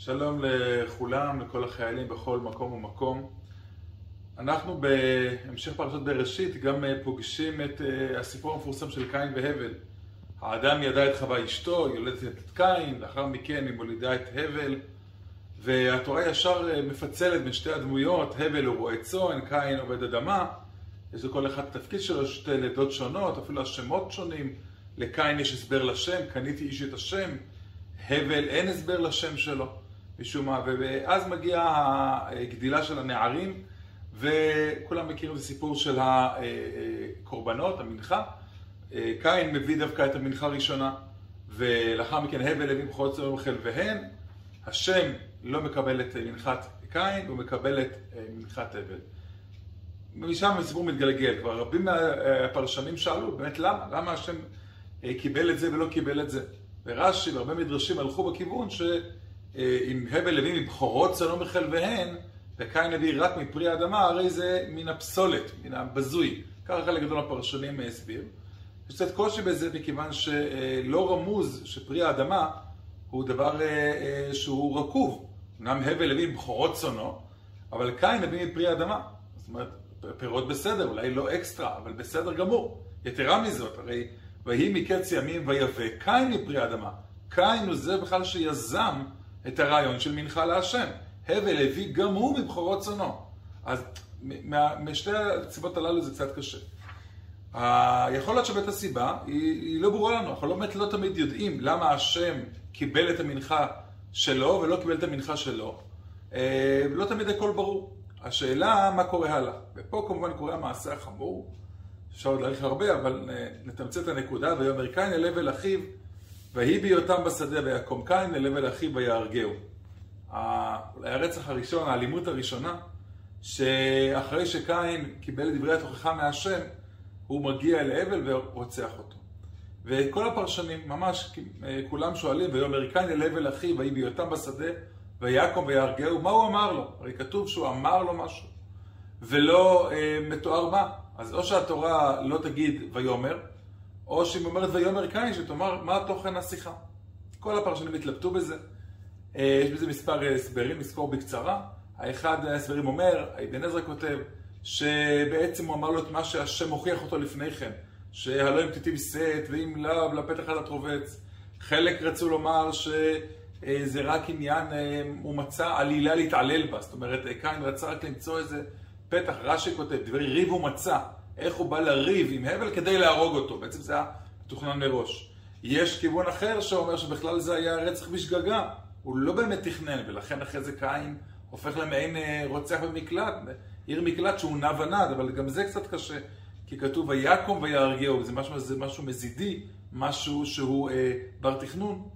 שלום לכולם, לכל החיילים בכל מקום ומקום. אנחנו בהמשך פרשת בראשית גם פוגשים את הסיפור המפורסם של קין והבל. האדם ידע את חווה אשתו, יולדת את קין, לאחר מכן היא מולידה את הבל, והתורה ישר מפצלת בין שתי הדמויות, הבל הוא רועה צאן, קין עובד אדמה. יש לכל אחד תפקיד שלו, שתי לידות שונות, אפילו השמות שונים. לקין יש הסבר לשם, קניתי איש את השם, הבל אין הסבר לשם שלו, משום מה, ואז מגיעה הגדילה של הנערים, וכולם מכירים את הסיפור של הקורבנות, המנחה. קין מביא דווקא את המנחה הראשונה, ולאחר מכן הבל הביא בכורות צאן וחלביהן, השם לא מקבל את מנחת קין, הוא מקבל את מנחת הבל. ומשם הסיפור מתגלגל, כבר רבים מהפרשנים שאלו, באמת למה? למה השם קיבל את זה ולא קיבל את זה? ורש"י והרבה מדרשים הלכו בכיוון שאם הבל הביא מבכורות צאנו מחלביהן, וקין הביא רק מפרי האדמה, הרי זה מן הפסולת, מן הבזוי. ככה חלק גדול מהפרשנים הסביר. יש קצת קושי בזה מכיוון שלא רמוז שפרי האדמה הוא דבר שהוא רקוב. אמנם הבל הביא מבכורות צאנו, אבל קין הביא מפרי האדמה. זאת אומרת, פירות בסדר, אולי לא אקסטרה, אבל בסדר גמור. יתרה מזאת, הרי ויהי מקץ ימים ויבא קין מפרי האדמה. קין הוא זה בכלל שיזם את הרעיון של מנחה להשם. הבל הביא גם הוא מבכורות צאנו. אז משתי הסיבות הללו זה קצת קשה. יכול להיות שבית הסיבה היא, היא לא ברורה לנו, אנחנו לא באמת לא תמיד יודעים למה השם קיבל את המנחה שלו ולא קיבל את המנחה שלו. לא תמיד הכל ברור. השאלה מה קורה הלאה. ופה כמובן קורה המעשה החמור. אפשר עוד להאריך הרבה, אבל נתמצת את הנקודה. ויאמר קין אל הבל אחיו, ויהי בהיותם בשדה ויקום קין אל הבל אחיו ויהרגהו. אולי הרצח הראשון, האלימות הראשונה, שאחרי שקין קיבל דברי התוכחה מהשם, הוא מגיע אל הבל ורוצח אותו. וכל הפרשנים, ממש כולם שואלים, ויאמר קין אל הבל אחיו, ויהי בהיותם בשדה, ויקום ויהרגהו, מה הוא אמר לו? הרי כתוב שהוא אמר לו משהו, ולא אה, מתואר מה. אז או שהתורה לא תגיד ויאמר, או שהיא אומרת ויאמר קין, שתאמר מה תוכן השיחה. כל הפרשנים התלבטו בזה. אה, יש בזה מספר הסברים, נזכור בקצרה. האחד ההסברים אומר, אבן עזרא כותב, שבעצם הוא אמר לו את מה שהשם הוכיח אותו לפני כן, שהלא אם תיטיב שאת ואם לאו לפתח אתה רובץ. חלק רצו לומר ש... זה רק עניין, הוא מצא עלילה להתעלל בה, זאת אומרת, קין רצה רק למצוא איזה פתח, רש"י כותב, דברי ריב הוא מצא, איך הוא בא לריב עם הבל כדי להרוג אותו, בעצם זה היה מתוכנן מראש. יש כיוון אחר שאומר שבכלל זה היה רצח בשגגה, הוא לא באמת תכנן, ולכן אחרי זה קין הופך למעין רוצח במקלט, עיר מקלט שהוא נע ונד, אבל גם זה קצת קשה, כי כתוב ויקום ויהרגהו, זה משהו, זה משהו מזידי, משהו שהוא אה, בר תכנון.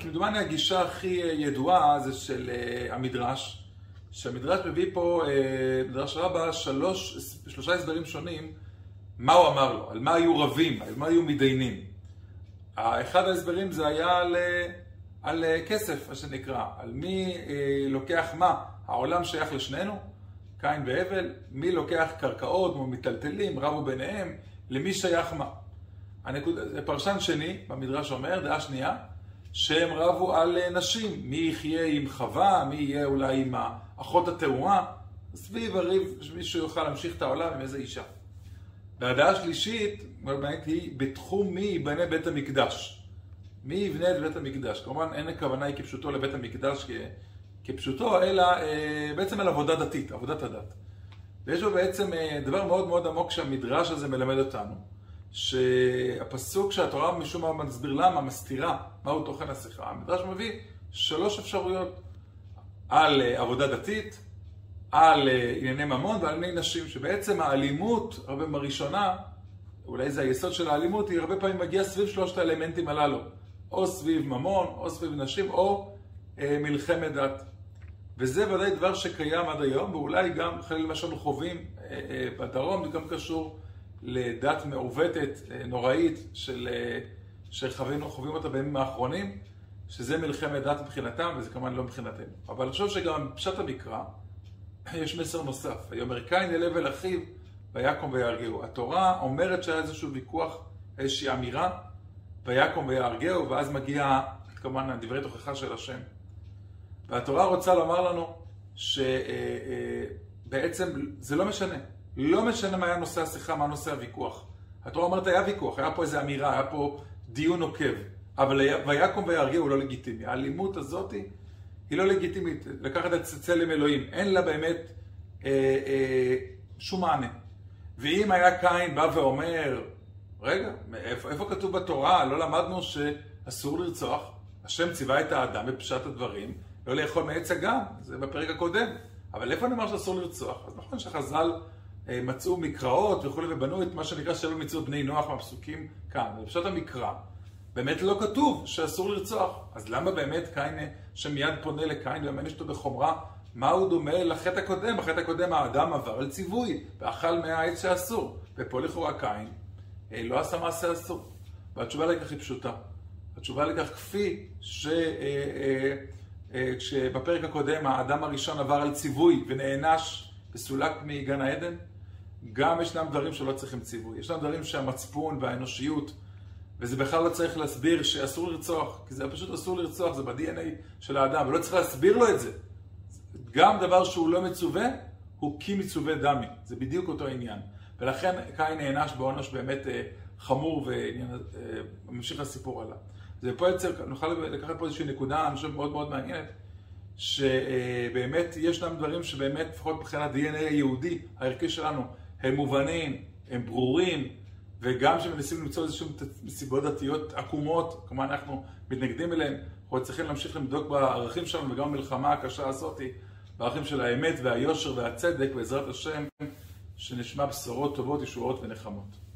כמדומני הגישה הכי ידועה זה של המדרש, שהמדרש מביא פה, מדרש רבה, שלוש, שלושה הסברים שונים מה הוא אמר לו, על מה היו רבים, על מה היו מתדיינים. אחד ההסברים זה היה על, על כסף, מה שנקרא, על מי לוקח מה, העולם שייך לשנינו, קין והבל, מי לוקח קרקעות או מיטלטלים, רבו ביניהם, למי שייך מה. הנקוד... פרשן שני במדרש אומר, דעה שנייה, שהם רבו על נשים, מי יחיה עם חווה, מי יהיה אולי עם האחות התאומה, סביב הריב שמישהו יוכל להמשיך את העולם עם איזה אישה. והדעה השלישית, באמת היא, בתחום מי ייבנה בית המקדש. מי יבנה את בית המקדש? כמובן אין הכוונה היא כפשוטו לבית המקדש כ... כפשוטו, אלא בעצם על עבודה דתית, עבודת הדת. ויש בו בעצם דבר מאוד מאוד עמוק שהמדרש הזה מלמד אותנו. שהפסוק שהתורה משום מה מסביר למה, מסתירה מהו תוכן השיחה. המדרש מביא שלוש אפשרויות על עבודה דתית, על ענייני ממון ועל ענייני נשים, שבעצם האלימות, הרבה בראשונה, אולי זה היסוד של האלימות, היא הרבה פעמים מגיעה סביב שלושת האלמנטים הללו. או סביב ממון, או סביב נשים, או אה, מלחמת דת. וזה ודאי דבר שקיים עד היום, ואולי גם חלק ממה שאנחנו חווים אה, אה, בדרום, זה גם קשור לדת מעוותת, נוראית, של, שחווינו, חווים אותה בימים האחרונים, שזה מלחמת דת מבחינתם, וזה כמובן לא מבחינתנו. אבל אני חושב שגם בפשט המקרא, יש מסר נוסף. ויאמר קין אל הבל אחיו, ויקום ויהרגהו. התורה אומרת שהיה איזשהו ויכוח, איזושהי אמירה, ויקום ויהרגהו, ואז מגיעה כמובן דברי תוכחה של השם. והתורה רוצה לומר לנו שבעצם זה לא משנה. לא משנה מה היה נושא השיחה, מה נושא הוויכוח. התורה אומרת, היה ויכוח, היה פה איזו אמירה, היה פה דיון עוקב. אבל ויקום וירגיע הוא לא לגיטימי. האלימות הזאת היא לא לגיטימית. לקחת את צלם אלוהים, אין לה באמת אה, אה, שום מענה. ואם היה קין בא ואומר, רגע, איפה, איפה כתוב בתורה? לא למדנו שאסור לרצוח? השם ציווה את האדם בפשט הדברים, לא לאכול מעץ הגן, זה בפרק הקודם. אבל איפה נאמר שאסור לרצוח? אז נכון שחז"ל אה, מצאו מקראות וכולי ובנו את מה שנקרא שבע מצוות בני נוח מהפסוקים כאן. בפשט המקרא, באמת לא כתוב שאסור לרצוח. אז למה באמת קין, שמיד פונה לקין ומעניש אותו בחומרה, מה הוא דומה לחטא הקודם? בחטא הקודם האדם עבר על ציווי, ואכל מהעץ שאסור. ופה לכאורה קין אה, לא עשה מעשה אסור. והתשובה לכך היא פשוטה. התשובה לכך כפי שבפרק אה, הקודם האדם הראשון עבר על ציווי ונענש וסולק מגן העדן, גם ישנם דברים שלא צריכים ציווי. ישנם דברים שהמצפון והאנושיות, וזה בכלל לא צריך להסביר שאסור לרצוח, כי זה פשוט אסור לרצוח, זה ב-DNA של האדם, ולא צריך להסביר לו את זה. גם דבר שהוא לא מצווה, הוא כי מצווה דמי. זה בדיוק אותו עניין. ולכן קין נענש בעונש באמת אה, חמור וממשיך אה, הסיפור עליו. זה פה נוכל לקחת פה איזושהי נקודה, אני חושב, מאוד מאוד מעניינת, שבאמת ישנם דברים שבאמת, לפחות מבחינת ה-DNA היהודי, הערכי שלנו, הם מובנים, הם ברורים, וגם כשמנסים למצוא איזשהן סיבות דתיות עקומות, כמובן אנחנו מתנגדים אליהן, אנחנו צריכים להמשיך למדוק בערכים שלנו, וגם במלחמה הקשה הזאת, בערכים של האמת והיושר והצדק, בעזרת השם, שנשמע בשורות טובות, ישועות ונחמות.